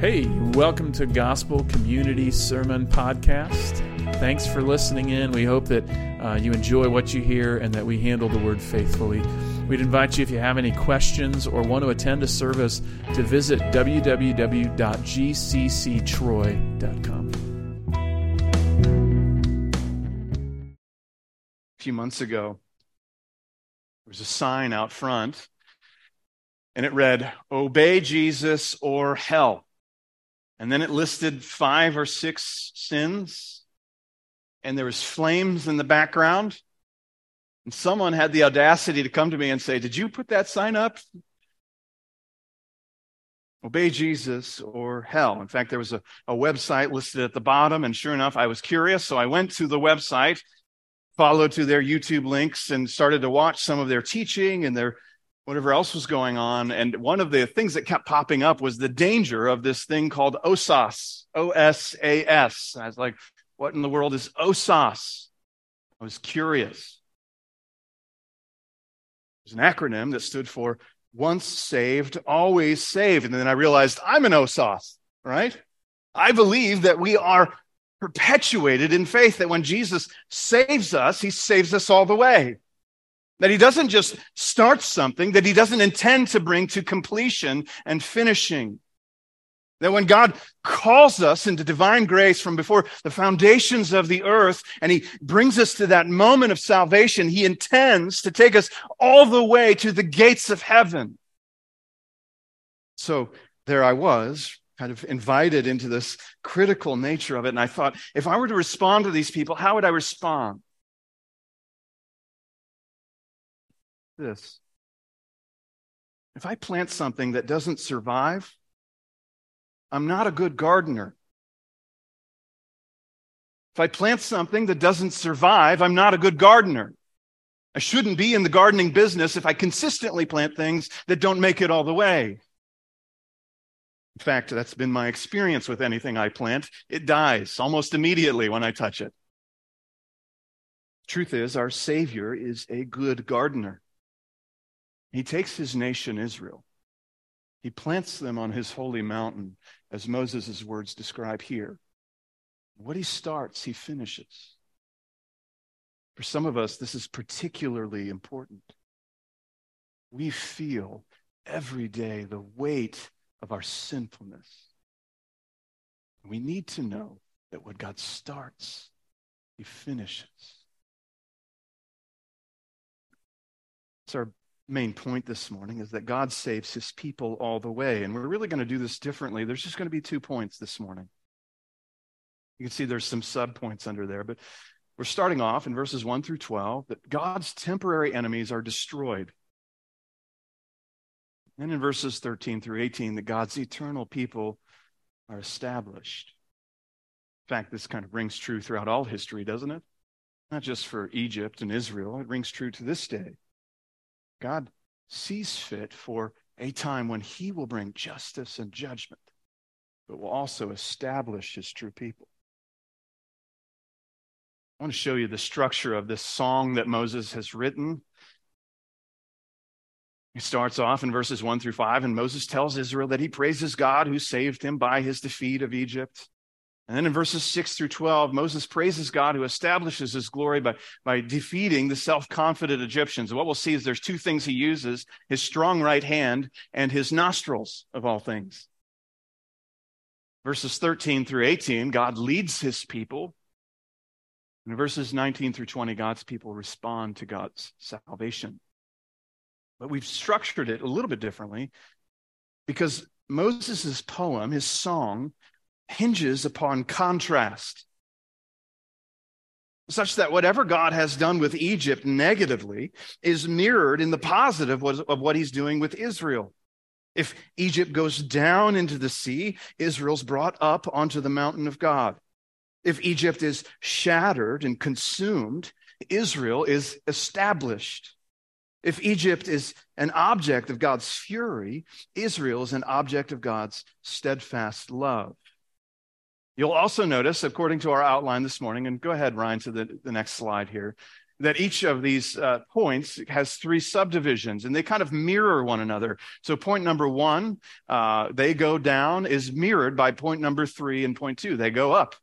Hey, welcome to Gospel Community Sermon Podcast. Thanks for listening in. We hope that uh, you enjoy what you hear and that we handle the word faithfully. We'd invite you, if you have any questions or want to attend a service, to visit www.gcctroy.com. A few months ago, there was a sign out front, and it read, Obey Jesus or hell. And then it listed five or six sins, and there was flames in the background. And someone had the audacity to come to me and say, Did you put that sign up? Obey Jesus or hell. In fact, there was a, a website listed at the bottom, and sure enough, I was curious. So I went to the website, followed to their YouTube links, and started to watch some of their teaching and their whatever else was going on. And one of the things that kept popping up was the danger of this thing called OSAS, O S A S. I was like, what in the world is OSAS? I was curious. It was an acronym that stood for once saved, always saved. And then I realized I'm an OSAS, right? I believe that we are perpetuated in faith, that when Jesus saves us, he saves us all the way. That he doesn't just start something that he doesn't intend to bring to completion and finishing. That when God calls us into divine grace from before the foundations of the earth and he brings us to that moment of salvation, he intends to take us all the way to the gates of heaven. So there I was, kind of invited into this critical nature of it. And I thought, if I were to respond to these people, how would I respond? This. If I plant something that doesn't survive, I'm not a good gardener. If I plant something that doesn't survive, I'm not a good gardener. I shouldn't be in the gardening business if I consistently plant things that don't make it all the way. In fact, that's been my experience with anything I plant. It dies almost immediately when I touch it. Truth is, our Savior is a good gardener. He takes his nation, Israel, he plants them on his holy mountain, as Moses' words describe here. What he starts, he finishes. For some of us, this is particularly important. We feel every day the weight of our sinfulness. We need to know that what God starts, he finishes. It's our main point this morning is that God saves his people all the way. And we're really going to do this differently. There's just going to be two points this morning. You can see there's some sub points under there, but we're starting off in verses 1 through 12 that God's temporary enemies are destroyed. And in verses 13 through 18, that God's eternal people are established. In fact, this kind of rings true throughout all history, doesn't it? Not just for Egypt and Israel, it rings true to this day. God sees fit for a time when he will bring justice and judgment, but will also establish his true people. I want to show you the structure of this song that Moses has written. It starts off in verses 1 through 5, and Moses tells Israel that he praises God who saved him by his defeat of Egypt. And then in verses 6 through 12, Moses praises God who establishes his glory by, by defeating the self confident Egyptians. And what we'll see is there's two things he uses his strong right hand and his nostrils, of all things. Verses 13 through 18, God leads his people. And in verses 19 through 20, God's people respond to God's salvation. But we've structured it a little bit differently because Moses' poem, his song, hinges upon contrast, such that whatever God has done with Egypt negatively is mirrored in the positive of what he's doing with Israel. If Egypt goes down into the sea, Israel's brought up onto the mountain of God. If Egypt is shattered and consumed, Israel is established. If Egypt is an object of God's fury, Israel is an object of God's steadfast love. You'll also notice, according to our outline this morning, and go ahead, Ryan, to the, the next slide here, that each of these uh, points has three subdivisions and they kind of mirror one another. So, point number one, uh, they go down, is mirrored by point number three and point two. They go up.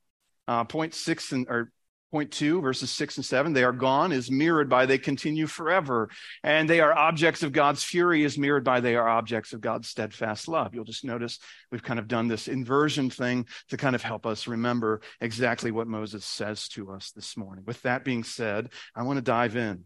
Uh, point six and or Point two, verses six and seven, they are gone is mirrored by they continue forever. And they are objects of God's fury is mirrored by they are objects of God's steadfast love. You'll just notice we've kind of done this inversion thing to kind of help us remember exactly what Moses says to us this morning. With that being said, I want to dive in.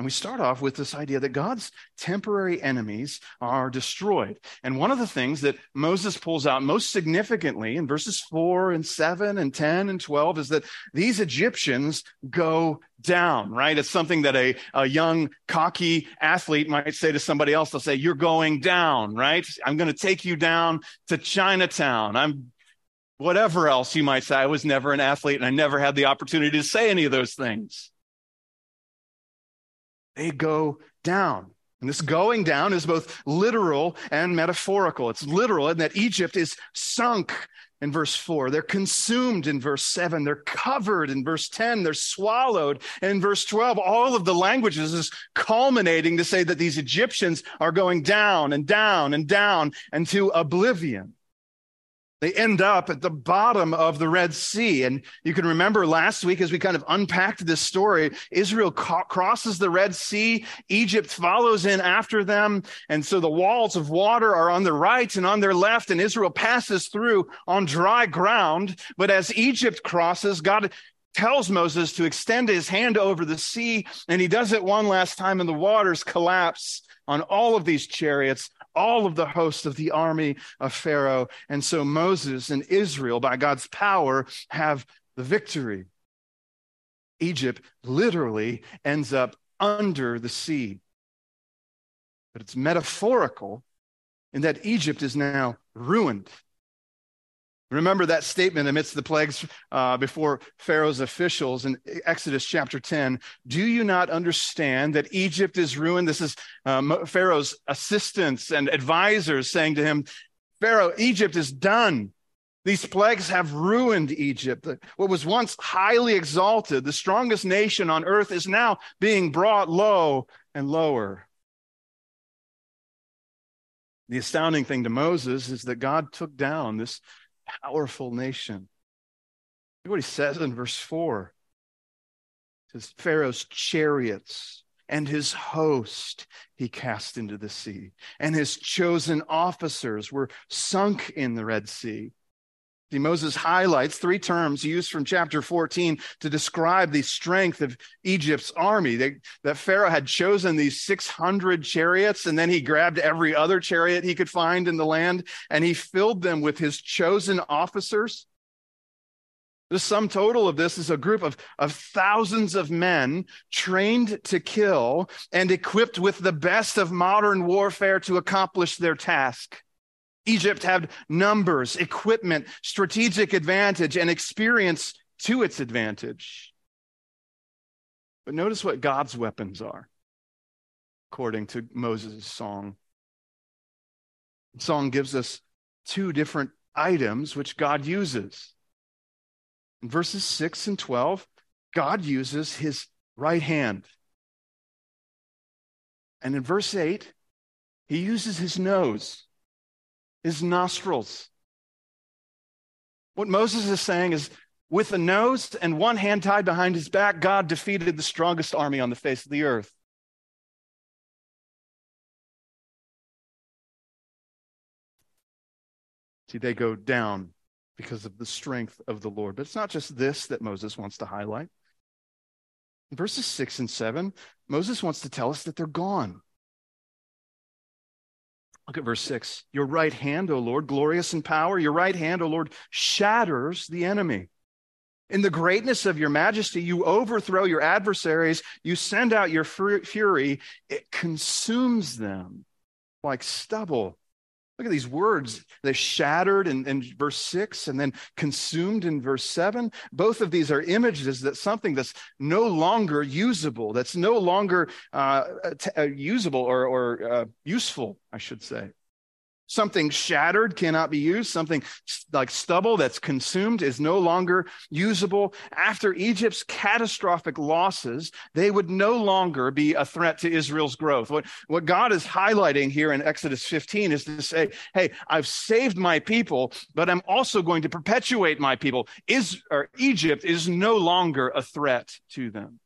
And we start off with this idea that God's temporary enemies are destroyed. And one of the things that Moses pulls out most significantly in verses 4 and 7 and 10 and 12 is that these Egyptians go down, right? It's something that a, a young, cocky athlete might say to somebody else. They'll say, You're going down, right? I'm going to take you down to Chinatown. I'm whatever else you might say. I was never an athlete and I never had the opportunity to say any of those things they go down. And this going down is both literal and metaphorical. It's literal in that Egypt is sunk in verse 4. They're consumed in verse 7. They're covered in verse 10. They're swallowed. In verse 12, all of the languages is culminating to say that these Egyptians are going down and down and down and to oblivion. They end up at the bottom of the Red Sea. And you can remember last week as we kind of unpacked this story, Israel ca- crosses the Red Sea. Egypt follows in after them. And so the walls of water are on their right and on their left, and Israel passes through on dry ground. But as Egypt crosses, God tells Moses to extend his hand over the sea, and he does it one last time, and the waters collapse on all of these chariots all of the host of the army of Pharaoh. And so Moses and Israel, by God's power, have the victory. Egypt literally ends up under the sea. But it's metaphorical in that Egypt is now ruined. Remember that statement amidst the plagues uh, before Pharaoh's officials in Exodus chapter 10. Do you not understand that Egypt is ruined? This is um, Pharaoh's assistants and advisors saying to him, Pharaoh, Egypt is done. These plagues have ruined Egypt. What was once highly exalted, the strongest nation on earth, is now being brought low and lower. The astounding thing to Moses is that God took down this powerful nation. Look what he says in verse 4. His Pharaoh's chariots and his host he cast into the sea, and his chosen officers were sunk in the Red Sea. See, Moses highlights three terms used from chapter 14 to describe the strength of Egypt's army. They, that Pharaoh had chosen these 600 chariots, and then he grabbed every other chariot he could find in the land, and he filled them with his chosen officers. The sum total of this is a group of, of thousands of men trained to kill and equipped with the best of modern warfare to accomplish their task. Egypt had numbers, equipment, strategic advantage, and experience to its advantage. But notice what God's weapons are, according to Moses' song. The song gives us two different items which God uses. In verses 6 and 12, God uses his right hand. And in verse 8, he uses his nose his nostrils. What Moses is saying is with a nose and one hand tied behind his back, God defeated the strongest army on the face of the earth. See, they go down because of the strength of the Lord. But it's not just this that Moses wants to highlight. In verses 6 and 7, Moses wants to tell us that they're gone. Look at verse 6. Your right hand, O Lord, glorious in power, your right hand, O Lord, shatters the enemy. In the greatness of your majesty, you overthrow your adversaries. You send out your fury. It consumes them like stubble. Look at these words. They're shattered in, in, verse 6 and then consumed in verse 7. Both of these are images that something that's no longer usable, that's no longer uh, t- uh, usable or, or uh, useful, I should say. Something shattered cannot be used. Something like stubble that's consumed is no longer usable. After Egypt's catastrophic losses, they would no longer be a threat to Israel's growth. What, what God is highlighting here in Exodus 15 is to say, hey, I've saved my people, but I'm also going to perpetuate my people. Is, or Egypt is no longer a threat to them.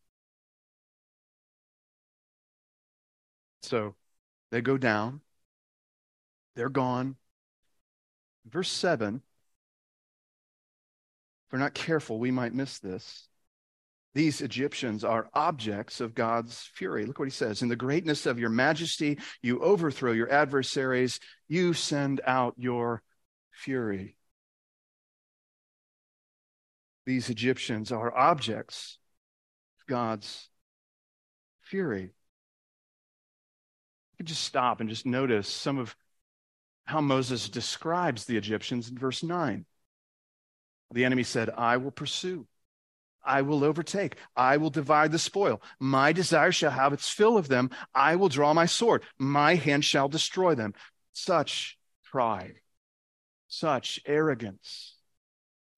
So they go down they're gone. Verse 7 if we're not careful, we might miss this. These Egyptians are objects of God's fury. Look what he says. In the greatness of your majesty, you overthrow your adversaries, you send out your fury. These Egyptians are objects of God's fury. You could just stop and just notice some of how Moses describes the Egyptians in verse 9. The enemy said, I will pursue. I will overtake. I will divide the spoil. My desire shall have its fill of them. I will draw my sword. My hand shall destroy them. Such pride, such arrogance.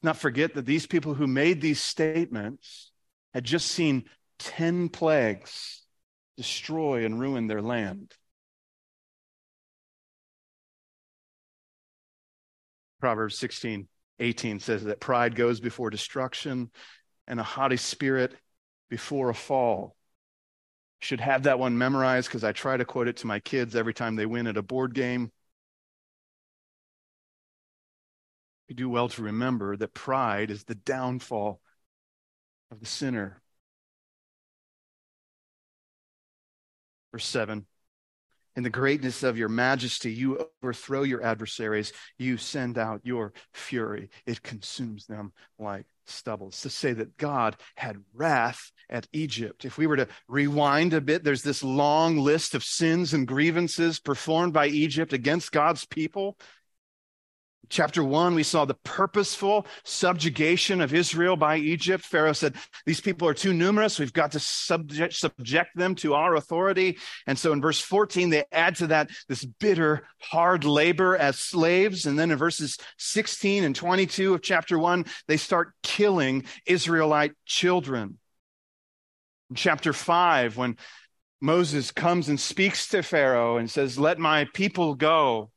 Not forget that these people who made these statements had just seen 10 plagues destroy and ruin their land. Proverbs 16, 18 says that pride goes before destruction and a haughty spirit before a fall. Should have that one memorized because I try to quote it to my kids every time they win at a board game. We do well to remember that pride is the downfall of the sinner. Verse 7 in the greatness of your majesty, you overthrow your adversaries. You send out your fury. It consumes them like stubble. To say that God had wrath at Egypt. If we were to rewind a bit, there's this long list of sins and grievances performed by Egypt against God's people. Chapter one, we saw the purposeful subjugation of Israel by Egypt. Pharaoh said, These people are too numerous. We've got to subject, subject them to our authority. And so in verse 14, they add to that this bitter, hard labor as slaves. And then in verses 16 and 22 of chapter one, they start killing Israelite children. In chapter five, when Moses comes and speaks to Pharaoh and says, Let my people go,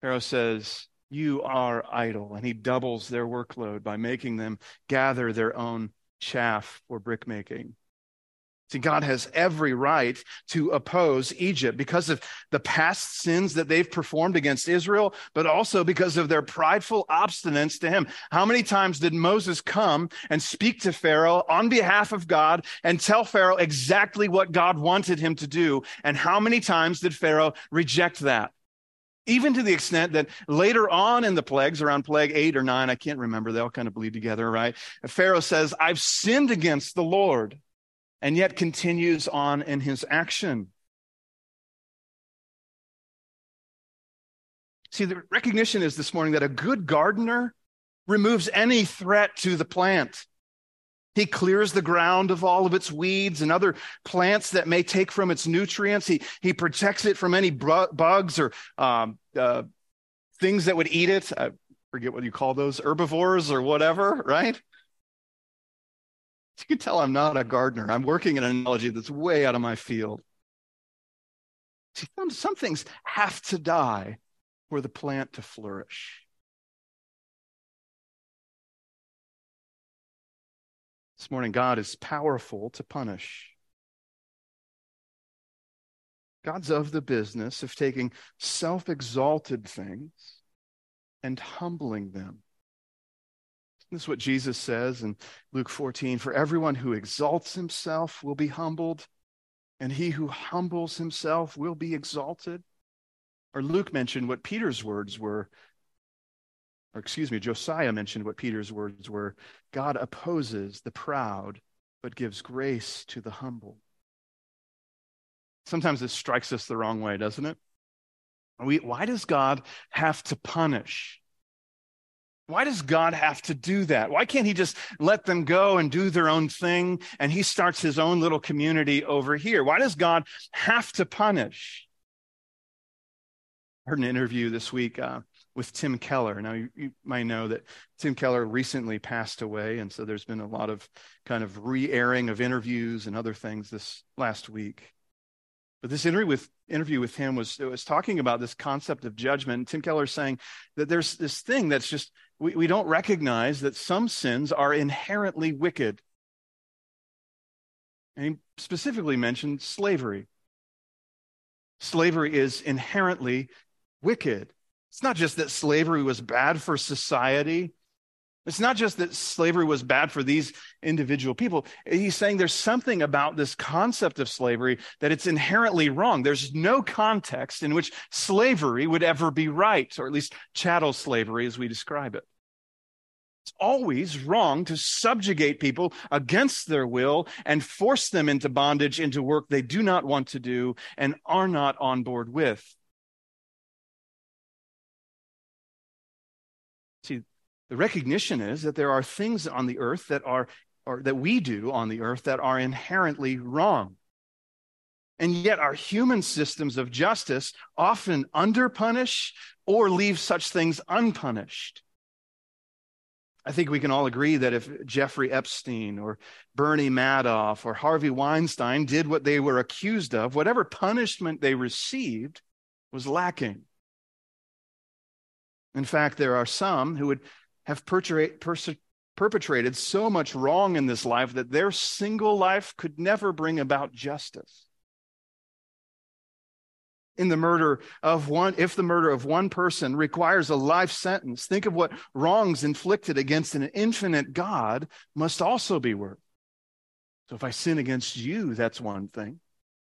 Pharaoh says, you are idle. And he doubles their workload by making them gather their own chaff for brickmaking. See, God has every right to oppose Egypt because of the past sins that they've performed against Israel, but also because of their prideful obstinance to Him. How many times did Moses come and speak to Pharaoh on behalf of God and tell Pharaoh exactly what God wanted him to do? And how many times did Pharaoh reject that? Even to the extent that later on in the plagues, around plague eight or nine, I can't remember, they all kind of bleed together, right? Pharaoh says, I've sinned against the Lord, and yet continues on in his action. See, the recognition is this morning that a good gardener removes any threat to the plant. He clears the ground of all of its weeds and other plants that may take from its nutrients. He, he protects it from any bugs or um, uh, things that would eat it. I forget what you call those, herbivores or whatever, right? You can tell I'm not a gardener. I'm working an analogy that's way out of my field. See, some, some things have to die for the plant to flourish. This morning, God is powerful to punish. God's of the business of taking self exalted things and humbling them. This is what Jesus says in Luke 14 For everyone who exalts himself will be humbled, and he who humbles himself will be exalted. Or Luke mentioned what Peter's words were or excuse me, Josiah mentioned what Peter's words were God opposes the proud, but gives grace to the humble. Sometimes this strikes us the wrong way, doesn't it? We, why does God have to punish? Why does God have to do that? Why can't He just let them go and do their own thing and He starts His own little community over here? Why does God have to punish? heard an interview this week uh, with Tim Keller. Now, you, you, might know that Tim Keller recently passed away, and so there's been a lot of kind of re airing of interviews and other things this last week. But this interview with, interview with him was, was talking about this concept of judgment. Tim Keller is saying that there's this thing that's just, we, we don't recognize that some sins are inherently wicked. And he specifically mentioned slavery. Slavery is inherently wicked. It's not just that slavery was bad for society. It's not just that slavery was bad for these individual people. He's saying there's something about this concept of slavery that it's inherently wrong. There's no context in which slavery would ever be right, or at least chattel slavery as we describe it. It's always wrong to subjugate people against their will and force them into bondage, into work they do not want to do and are not on board with. The recognition is that there are things on the earth that are, or that we do on the earth that are inherently wrong. And yet, our human systems of justice often underpunish or leave such things unpunished. I think we can all agree that if Jeffrey Epstein or Bernie Madoff or Harvey Weinstein did what they were accused of, whatever punishment they received was lacking. In fact, there are some who would have perpetrated so much wrong in this life that their single life could never bring about justice in the murder of one, if the murder of one person requires a life sentence, think of what wrongs inflicted against an infinite God must also be worth. So if I sin against you, that's one thing.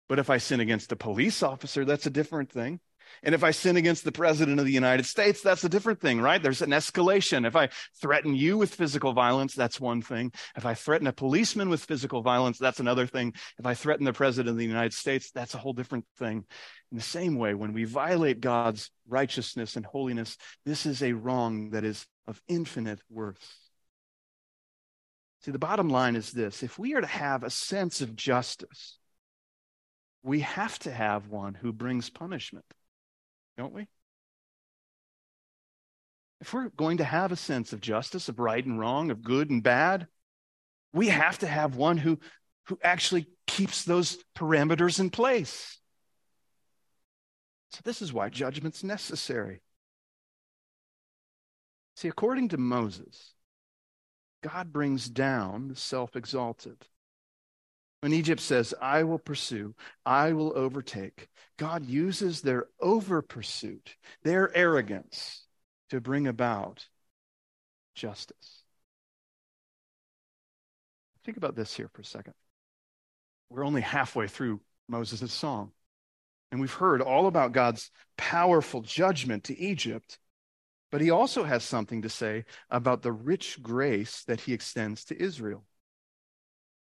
But if I sin against a police officer, that's a different thing. And if I sin against the president of the United States, that's a different thing, right? There's an escalation. If I threaten you with physical violence, that's one thing. If I threaten a policeman with physical violence, that's another thing. If I threaten the president of the United States, that's a whole different thing. In the same way, when we violate God's righteousness and holiness, this is a wrong that is of infinite worth. See, the bottom line is this if we are to have a sense of justice, we have to have one who brings punishment don't we? If we're going to have a sense of justice, of right and wrong, of good and bad, we have to have one who, who actually keeps those parameters in place. So, this is why judgment's necessary. See, according to Moses, God brings down the self exalted. When Egypt says, I will pursue, I will overtake, God uses their over pursuit, their arrogance, to bring about justice. Think about this here for a second. We're only halfway through Moses' song, and we've heard all about God's powerful judgment to Egypt, but he also has something to say about the rich grace that he extends to Israel.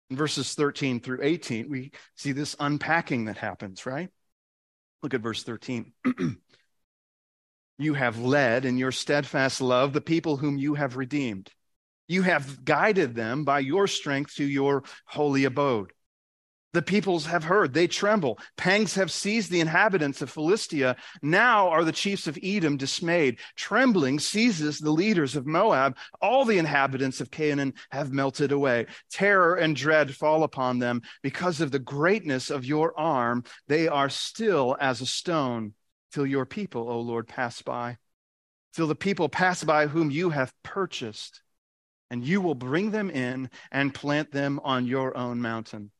In verses 13 through 18, we see this unpacking that happens, right? Look at verse 13. you have led in your steadfast love the people whom you have redeemed. You have guided them by your strength to your holy abode. The peoples have heard, they tremble. Pangs have seized the inhabitants of Philistia. Now are the chiefs of Edom dismayed. Trembling seizes the leaders of Moab. All the inhabitants of Canaan have melted away. Terror and dread fall upon them because of the greatness of your arm. They are still as a stone till your people, O Lord, pass by. Till the people pass by whom you have purchased, and you will bring them in and plant them on your own mountain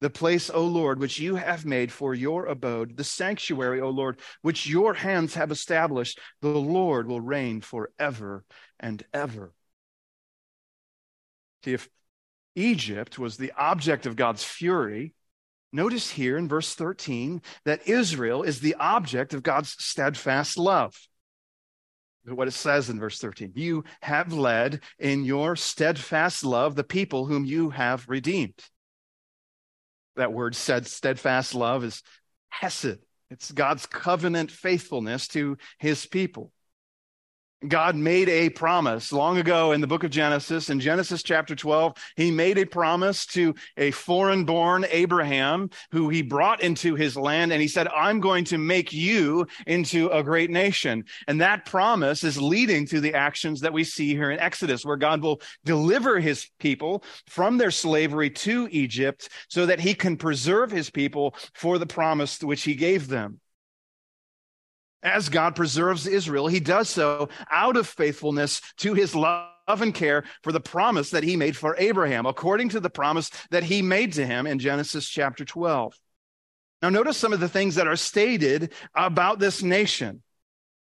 the place, O Lord, which you have made for your abode, the sanctuary, O Lord, which your hands have established, the Lord will reign forever and ever. See, if Egypt was the object of God's fury, notice here in verse 13 that Israel is the object of God's steadfast love. What it says in verse 13 You have led in your steadfast love the people whom you have redeemed that word said steadfast love is hesed. It's God's covenant faithfulness to his people. God made a promise long ago in the book of Genesis. In Genesis chapter 12, he made a promise to a foreign born Abraham who he brought into his land. And he said, I'm going to make you into a great nation. And that promise is leading to the actions that we see here in Exodus, where God will deliver his people from their slavery to Egypt so that he can preserve his people for the promise which he gave them. As God preserves Israel, he does so out of faithfulness to his love and care for the promise that he made for Abraham, according to the promise that he made to him in Genesis chapter 12. Now, notice some of the things that are stated about this nation.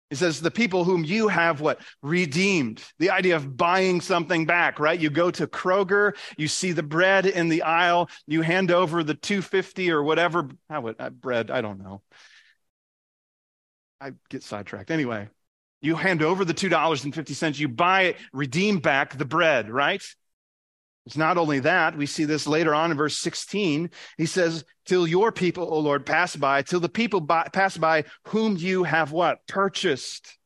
He says, the people whom you have what? Redeemed. The idea of buying something back, right? You go to Kroger, you see the bread in the aisle, you hand over the 250 or whatever, how would, uh, bread, I don't know. I get sidetracked. Anyway, you hand over the $2.50, you buy it, redeem back the bread, right? It's not only that, we see this later on in verse 16. He says, Till your people, O Lord, pass by, till the people by, pass by whom you have what? Purchased.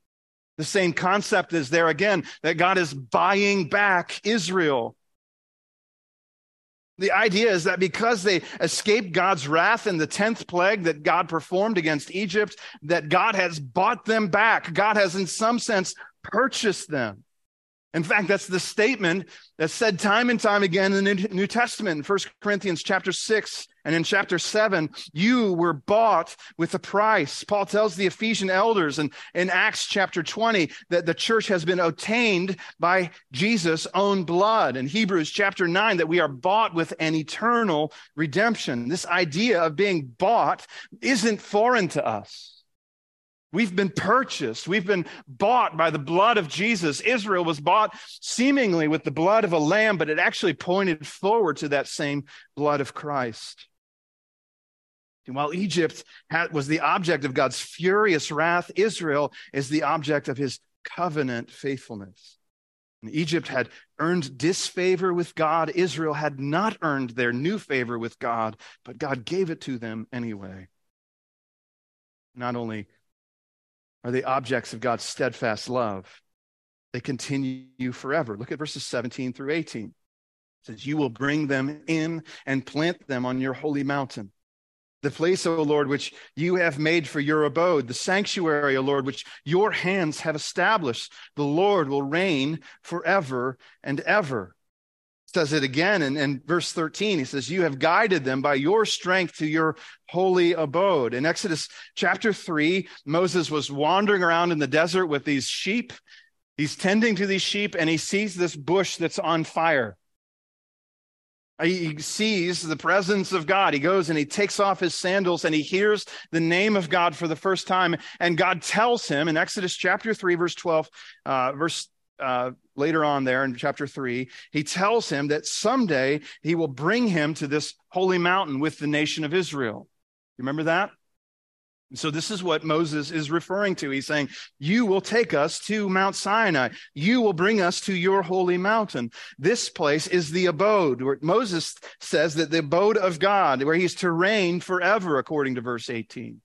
The same concept is there again, that God is buying back Israel. The idea is that because they escaped God's wrath in the 10th plague that God performed against Egypt, that God has bought them back. God has, in some sense, purchased them. In fact, that's the statement that's said time and time again in the New Testament. 1 Corinthians chapter 6 and in chapter 7, you were bought with a price. Paul tells the Ephesian elders in, in Acts chapter 20 that the church has been obtained by Jesus' own blood. In Hebrews chapter 9, that we are bought with an eternal redemption. This idea of being bought isn't foreign to us. We've been purchased. We've been bought by the blood of Jesus. Israel was bought seemingly with the blood of a lamb, but it actually pointed forward to that same blood of Christ. And while Egypt was the object of God's furious wrath, Israel is the object of his covenant faithfulness. And Egypt had earned disfavor with God. Israel had not earned their new favor with God, but God gave it to them anyway. Not only are the objects of God's steadfast love. They continue forever. Look at verses 17 through 18. It says, You will bring them in and plant them on your holy mountain. The place, O Lord, which you have made for your abode, the sanctuary, O Lord, which your hands have established. The Lord will reign forever and ever says it again in, in, verse 13. He says, You have guided them by your strength to your holy abode. In Exodus chapter 3, Moses was wandering around in the desert with these sheep. He's tending to these sheep and he sees this bush that's on fire. He sees the presence of God. He goes and he takes off his sandals and he hears the name of God for the first time. And God tells him in Exodus chapter 3, verse 12, uh, verse uh, later on there in chapter 3, he tells him that someday he will bring him to this holy mountain with the nation of Israel. You remember that? So, this is what Moses is referring to. He's saying, You will take us to Mount Sinai. You will bring us to your holy mountain. This place is the abode, where Moses says that the abode of God, where he's to reign forever, according to verse 18.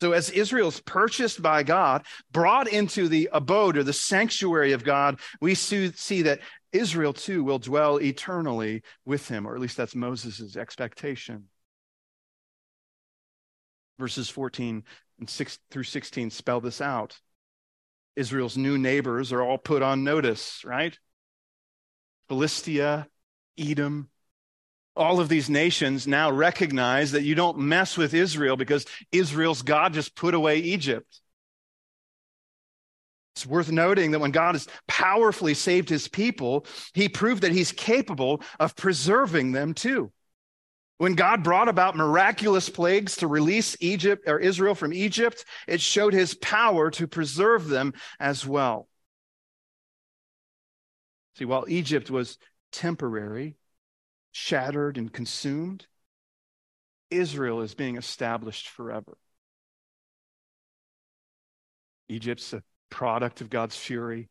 So, as Israel's purchased by God, brought into the abode or the sanctuary of God, we see that Israel too will dwell eternally with him, or at least that's Moses' expectation. Verses 14 and 6 through 16 spell this out. Israel's new neighbors are all put on notice, right? Philistia, Edom, all of these nations now recognize that you don't mess with Israel because Israel's God just put away Egypt. It's worth noting that when God has powerfully saved his people, he proved that he's capable of preserving them too. When God brought about miraculous plagues to release Egypt or Israel from Egypt, it showed his power to preserve them as well. See, while Egypt was temporary, shattered and consumed, Israel is being established forever. Egypt's a product of God's fury.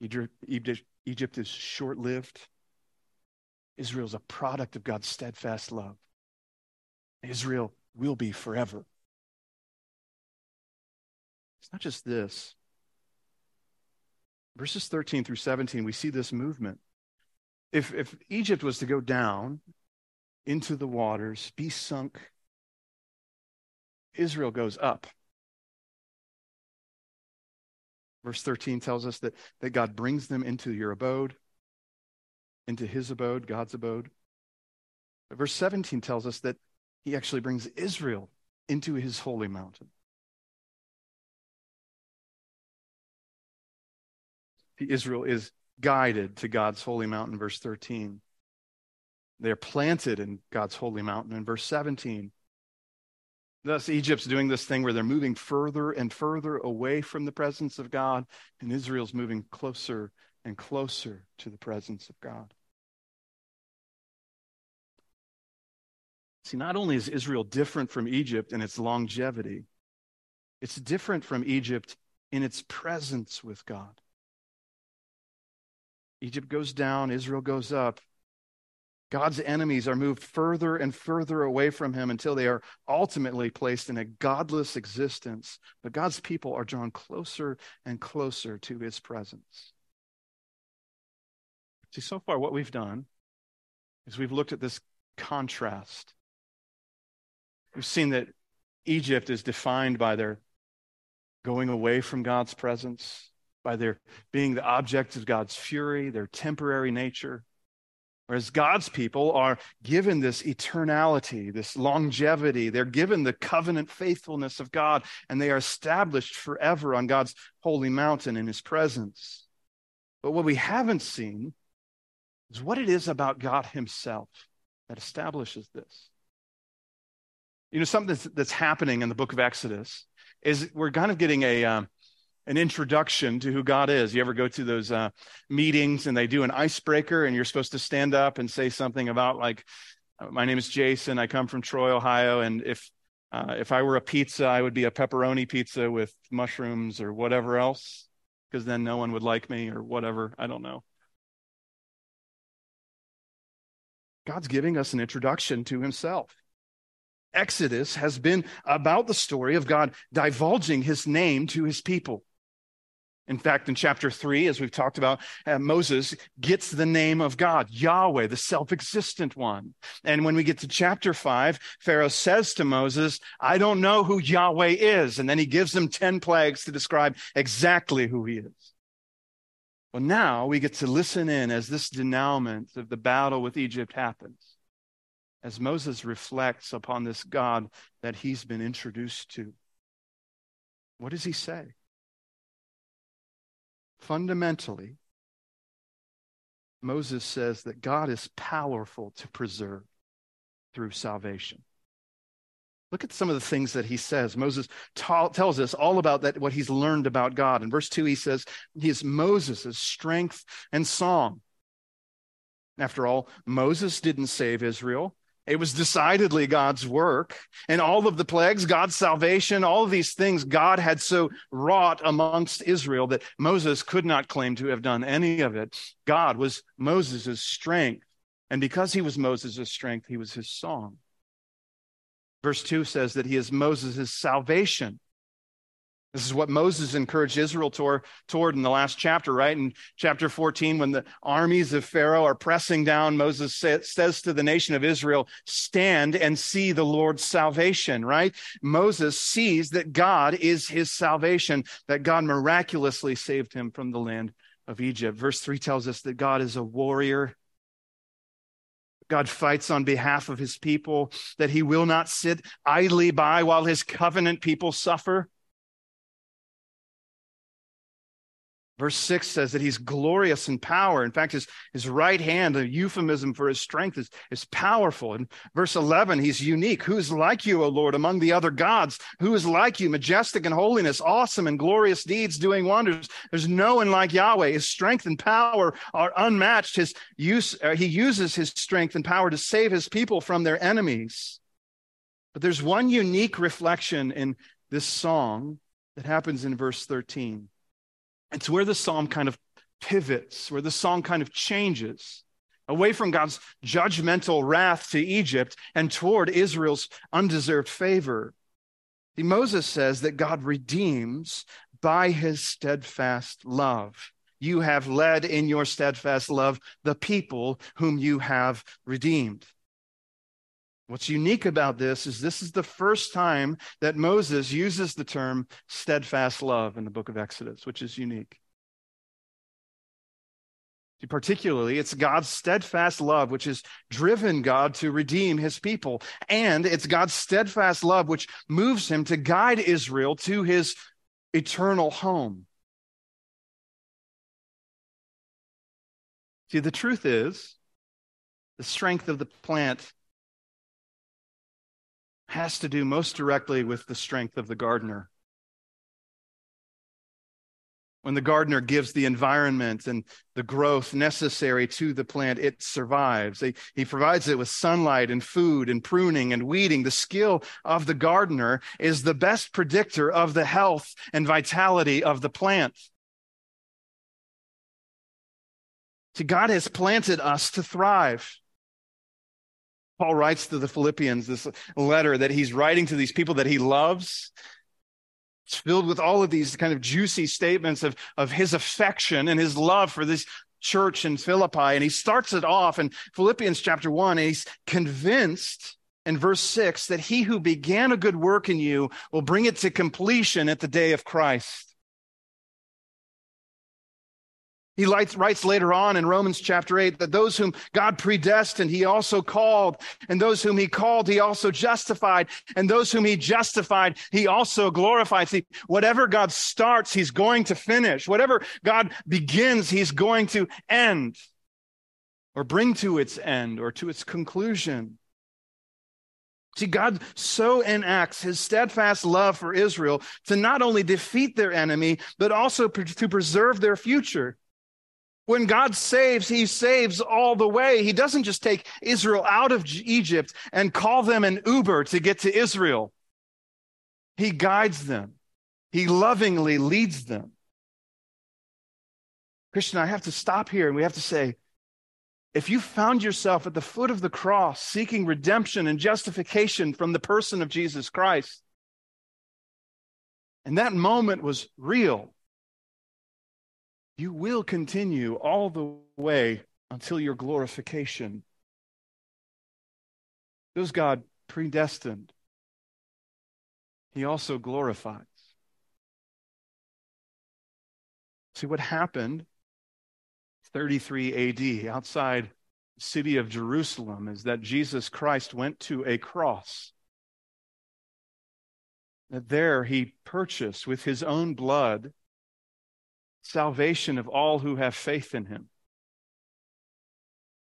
Egypt, is short lived. Israel is a product of God's steadfast love. Israel will be forever. It's not just this. Verses 13 through 17, we see this movement. If, if Egypt was to go down into the waters, be sunk, Israel goes up. Verse 13 tells us that, that God brings them into your abode, into his abode, God's abode. But verse 17 tells us that he actually brings Israel into his holy mountain. Israel is guided to God's holy mountain, verse 13. They're planted in God's holy mountain in verse 17. Thus, Egypt's doing this thing where they're moving further and further away from the presence of God, and Israel's moving closer and closer to the presence of God. See, not only is Israel different from Egypt in its longevity, it's different from Egypt in its presence with God. Egypt goes down, Israel goes up. God's enemies are moved further and further away from him until they are ultimately placed in a godless existence. But God's people are drawn closer and closer to his presence. See, so far, what we've done is we've looked at this contrast. We've seen that Egypt is defined by their going away from God's presence, by their being the object of God's fury, their temporary nature. Whereas God's people are given this eternality, this longevity. They're given the covenant faithfulness of God, and they are established forever on God's holy mountain in his presence. But what we haven't seen is what it is about God himself that establishes this. You know, something that's, that's happening in the book of Exodus is we're kind of getting a, um, an introduction to who God is. You ever go to those uh, meetings and they do an icebreaker and you're supposed to stand up and say something about like, uh, my name is Jason. I come from Troy, Ohio, and if uh, if I were a pizza, I would be a pepperoni pizza with mushrooms or whatever else, because then no one would like me or whatever. I don't know. God's giving us an introduction to Himself. Exodus has been about the story of God divulging His name to His people. In fact, in chapter three, as we've talked about, uh, Moses gets the name of God, Yahweh, the self existent one. And when we get to chapter five, Pharaoh says to Moses, I don't know who Yahweh is. And then he gives him 10 plagues to describe exactly who he is. Well, now we get to listen in as this denouement of the battle with Egypt happens, as Moses reflects upon this God that he's been introduced to. What does he say? Fundamentally, Moses says that God is powerful to preserve through salvation. Look at some of the things that he says. Moses ta- tells us all about that, what he's learned about God. In verse 2, he says, He is Moses' strength and song. After all, Moses didn't save Israel. It was decidedly God's work. And all of the plagues, God's salvation, all of these things God had so wrought amongst Israel that Moses could not claim to have done any of it. God was Moses' strength. And because he was Moses' strength, he was his song. Verse 2 says that he is Moses' salvation. This is what Moses encouraged Israel toward, toward in the last chapter, right? In chapter 14, when the armies of Pharaoh are pressing down, Moses say, says to the nation of Israel, Stand and see the Lord's salvation, right? Moses sees that God is his salvation, that God miraculously saved him from the land of Egypt. Verse 3 tells us that God is a warrior. God fights on behalf of his people, that he will not sit idly by while his covenant people suffer. Verse 6 says that he's glorious in power. In fact, his, his right hand, a euphemism for his strength, is, is powerful. In verse 11, he's unique. Who is like you, O Lord, among the other gods? Who is like you, majestic in holiness, awesome in glorious deeds, doing wonders? There's no one like Yahweh. His strength and power are unmatched. His use, uh, he uses his strength and power to save his people from their enemies. But there's one unique reflection in this song that happens in verse 13. It's where the psalm kind of pivots, where the song kind of changes away from God's judgmental wrath to Egypt and toward Israel's undeserved favor. See, Moses says that God redeems by his steadfast love. you have led in your steadfast love the people whom you have redeemed. What's unique about this is this is the first time that Moses uses the term steadfast love in the book of Exodus, which is unique. Particularly, it's God's steadfast love which has driven God to redeem his people. And it's God's steadfast love which moves him to guide Israel to his eternal home. See, the truth is, the strength of the plant has to do most directly with the strength of the gardener. When the gardener gives the environment and the growth necessary to the plant, it survives. He, he, provides it with sunlight and food and pruning and weeding. The skill of the gardener is the best predictor of the health and vitality of the plant. See, God has planted us to thrive. Paul writes to the Philippians this letter that he's writing to these people that he loves. It's filled with all of these kind of juicy statements of, of his affection and his love for this church in Philippi. And he starts it off in Philippians chapter one, and he's convinced in verse six that he who began a good work in you will bring it to completion at the day of Christ. He writes later on in Romans chapter 8 that those whom God predestined, he also called, and those whom he called, he also justified, and those whom he justified, he also glorified. See, whatever God starts, he's going to finish. Whatever God begins, he's going to end or bring to its end or to its conclusion. See, God so enacts his steadfast love for Israel to not only defeat their enemy, but also to preserve their future. When God saves, he saves all the way. He doesn't just take Israel out of Egypt and call them an Uber to get to Israel. He guides them. He lovingly leads them. Christian, I have to stop here and we have to say, if you found yourself at the foot of the cross seeking redemption and justification from the person of Jesus Christ, and that moment was real, you will continue all the way until your glorification. Those God predestined, He also glorifies. See what happened 33 AD outside city of Jerusalem is that Jesus Christ went to a cross. That there he purchased with his own blood salvation of all who have faith in him.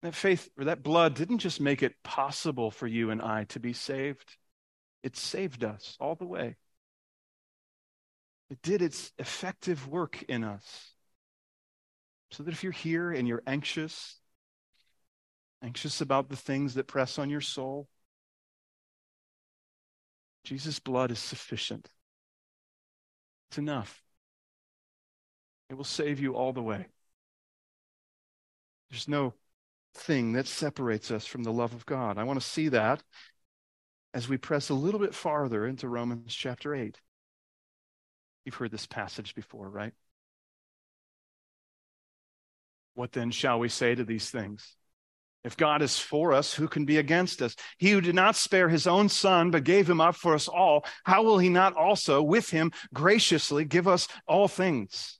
That faith or that blood didn't just make it possible for you and I to be saved, it saved us all the way. It did its effective work in us. So that if you're here and you're anxious, anxious about the things that press on your soul, Jesus' blood is sufficient. It's enough. It will save you all the way. There's no thing that separates us from the love of God. I want to see that as we press a little bit farther into Romans chapter 8. You've heard this passage before, right? What then shall we say to these things? If God is for us, who can be against us? He who did not spare his own son, but gave him up for us all, how will he not also with him graciously give us all things?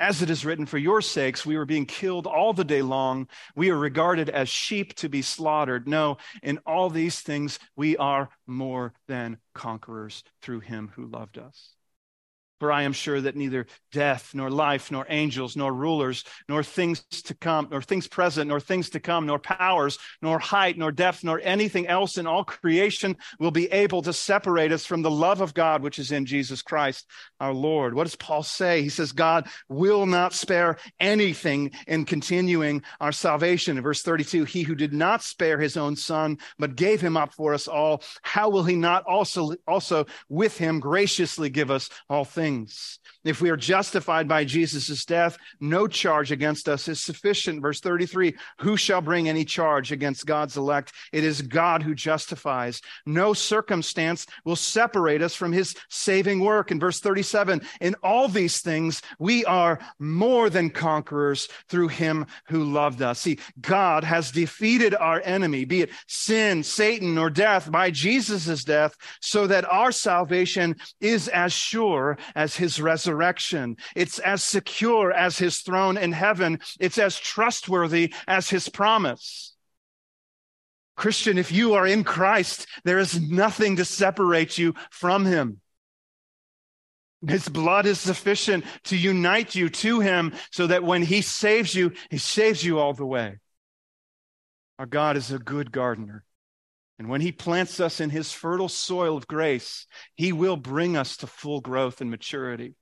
As it is written, for your sakes, we were being killed all the day long. We are regarded as sheep to be slaughtered. No, in all these things, we are more than conquerors through him who loved us. For I am sure that neither death, nor life, nor angels, nor rulers, nor things to come, nor things present, nor things to come, nor powers, nor height, nor depth, nor anything else in all creation will be able to separate us from the love of God which is in Jesus Christ our Lord. What does Paul say? He says, God will not spare anything in continuing our salvation. In verse 32, he who did not spare his own son, but gave him up for us all, how will he not also, also with him graciously give us all things? Things. If we are justified by Jesus' death, no charge against us is sufficient. Verse 33 Who shall bring any charge against God's elect? It is God who justifies. No circumstance will separate us from his saving work. In verse 37, in all these things, we are more than conquerors through him who loved us. See, God has defeated our enemy, be it sin, Satan, or death, by Jesus' death, so that our salvation is as sure his resurrection. It's as secure as his throne in heaven. It's as trustworthy as his promise. Christian, if you are in Christ, there is nothing to separate you from him. His blood is sufficient to unite you to him so that when he saves you, he saves you all the way. Our God is a good gardener. And when he plants us in his fertile soil of grace, he will bring us to full growth and maturity.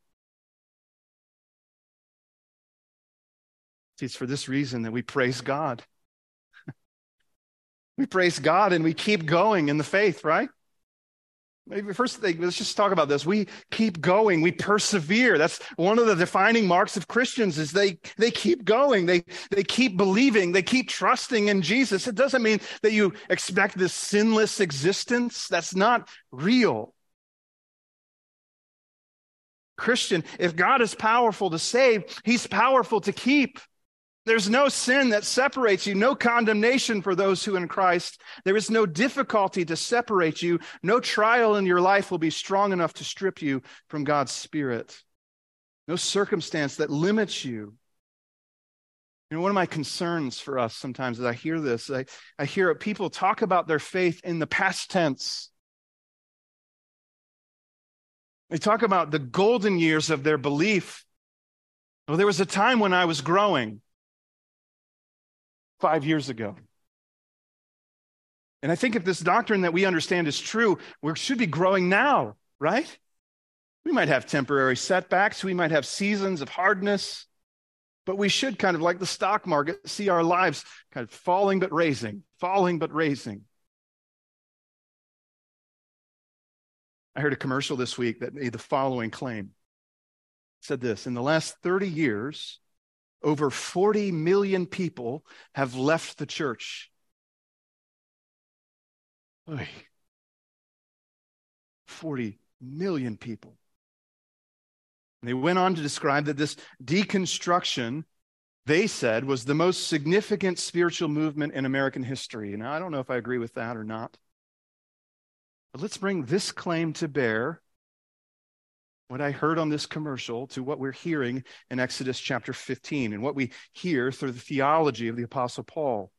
See, it's for this reason that we praise God. we praise God and we keep going in the faith, right? Maybe first thing, let's just talk about this. We keep going. We persevere. That's one of the defining marks of Christians is they, they keep going. They, they keep believing. They keep trusting in Jesus. It doesn't mean that you expect this sinless existence. That's not real. Christian, if God is powerful to save, he's powerful to keep. There's no sin that separates you, no condemnation for those who in Christ. There is no difficulty to separate you. No trial in your life will be strong enough to strip you from God's Spirit. No circumstance that limits you. You know, one of my concerns for us sometimes as I hear this, I, I hear people talk about their faith in the past tense. They talk about the golden years of their belief. Well, there was a time when I was growing five years ago. And I think if this doctrine that we understand is true, we should be growing now, right? We might have temporary setbacks, we might have seasons of hardness, but we should kind of like the stock market see our lives kind of falling but raising, falling but raising. I heard a commercial this week that made the following claim. It said this In the last 30 years, over 40 million people have left the church. Oy. 40 million people. And they went on to describe that this deconstruction, they said, was the most significant spiritual movement in American history. Now, I don't know if I agree with that or not. But let's bring this claim to bear what I heard on this commercial to what we're hearing in Exodus chapter 15 and what we hear through the theology of the Apostle Paul.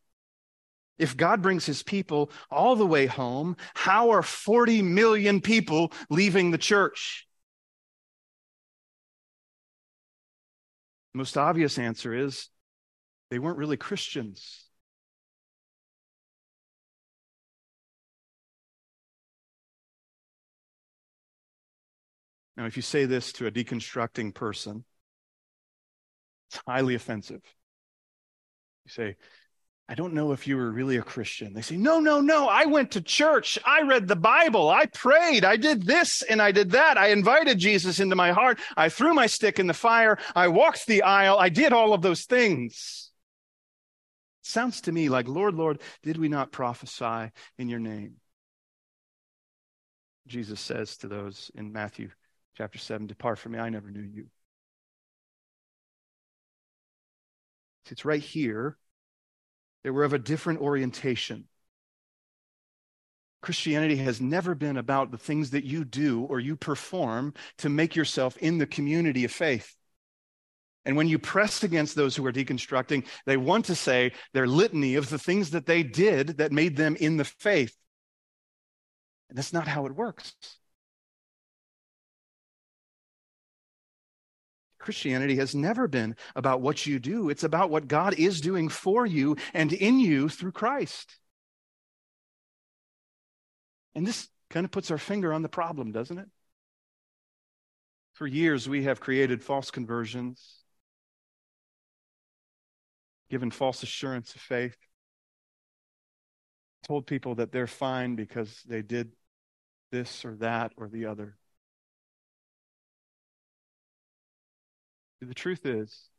If God brings his people all the way home, how are 40 million people leaving the church? Most obvious answer is they weren't really Christians. Now, if you say this to a deconstructing person, it's highly offensive. You say, I don't know if you were really a Christian. They say, No, no, no. I went to church. I read the Bible. I prayed. I did this and I did that. I invited Jesus into my heart. I threw my stick in the fire. I walked the aisle. I did all of those things. Sounds to me like, Lord, Lord, did we not prophesy in your name? Jesus says to those in Matthew Chapter 7 Depart from me, I never knew you. It's right here that we're of a different orientation. Christianity has never been about the things that you do or you perform to make yourself in the community of faith. And when you press against those who are deconstructing, they want to say their litany of the things that they did that made them in the faith. And that's not how it works. Christianity has never been about what you do, it's about what God is doing for you and in you through Christ. And this kind of puts our finger on the problem, doesn't it? For years, we have created false conversions, given false assurance of faith, told people that they're fine because they did this or that or the other. The truth is,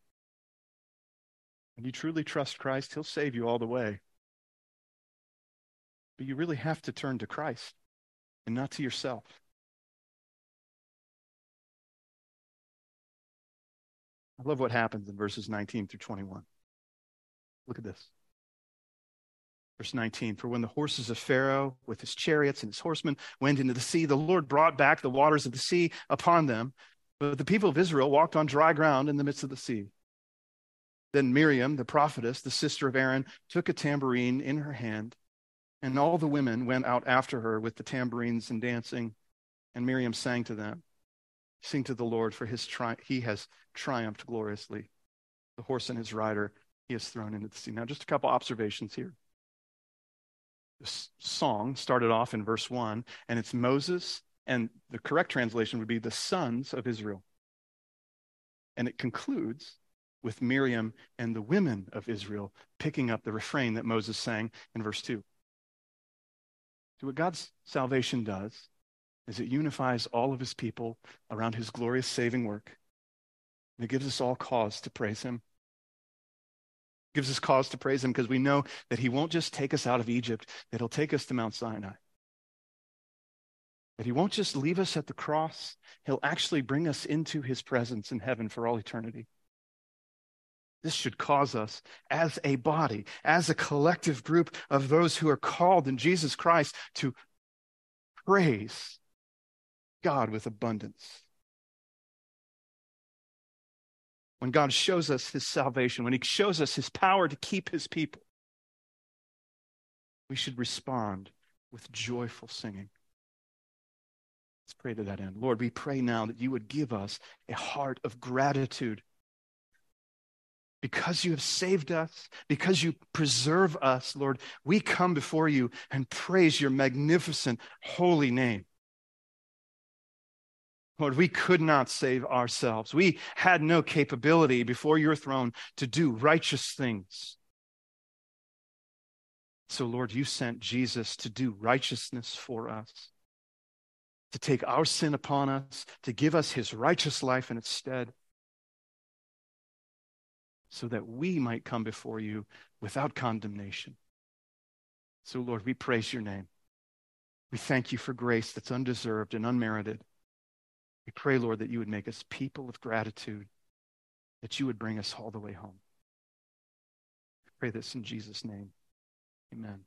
when you truly trust Christ, He'll save you all the way. But you really have to turn to Christ and not to yourself. I love what happens in verses 19 through 21. Look at this. Verse 19 For when the horses of Pharaoh with his chariots and his horsemen went into the sea, the Lord brought back the waters of the sea upon them. But the people of Israel walked on dry ground in the midst of the sea. Then Miriam, the prophetess, the sister of Aaron, took a tambourine in her hand, and all the women went out after her with the tambourines and dancing. And Miriam sang to them, Sing to the Lord, for his tri- he has triumphed gloriously. The horse and his rider he has thrown into the sea. Now, just a couple observations here This song started off in verse 1, and it's Moses, and the correct translation would be the sons of Israel. And it concludes with Miriam and the women of Israel picking up the refrain that Moses sang in verse 2. So, what God's salvation does is it unifies all of his people around his glorious saving work. And it gives us all cause to praise him gives us cause to praise him because we know that he won't just take us out of Egypt, that he'll take us to Mount Sinai. That he won't just leave us at the cross, he'll actually bring us into his presence in heaven for all eternity. This should cause us as a body, as a collective group of those who are called in Jesus Christ to praise God with abundance. when God shows us his salvation, when he shows us his power to keep his people, we should respond with joyful singing. Let's pray to that end. Lord, we pray now that you would give us a heart of gratitude because you have saved us, because you preserve us, Lord, we come before you and praise your magnificent holy name. Lord, we could not save ourselves. We had no capability before your throne to do righteous things. So, Lord, you sent Jesus to do righteousness for us, to take our sin upon us, to give us his righteous life in its stead, so that we might come before you without condemnation. So, Lord, we praise your name. We thank you for grace that's undeserved and unmerited. We pray, Lord, that you would make us people of gratitude, that you would bring us all the way home. I pray this in Jesus' name. Amen.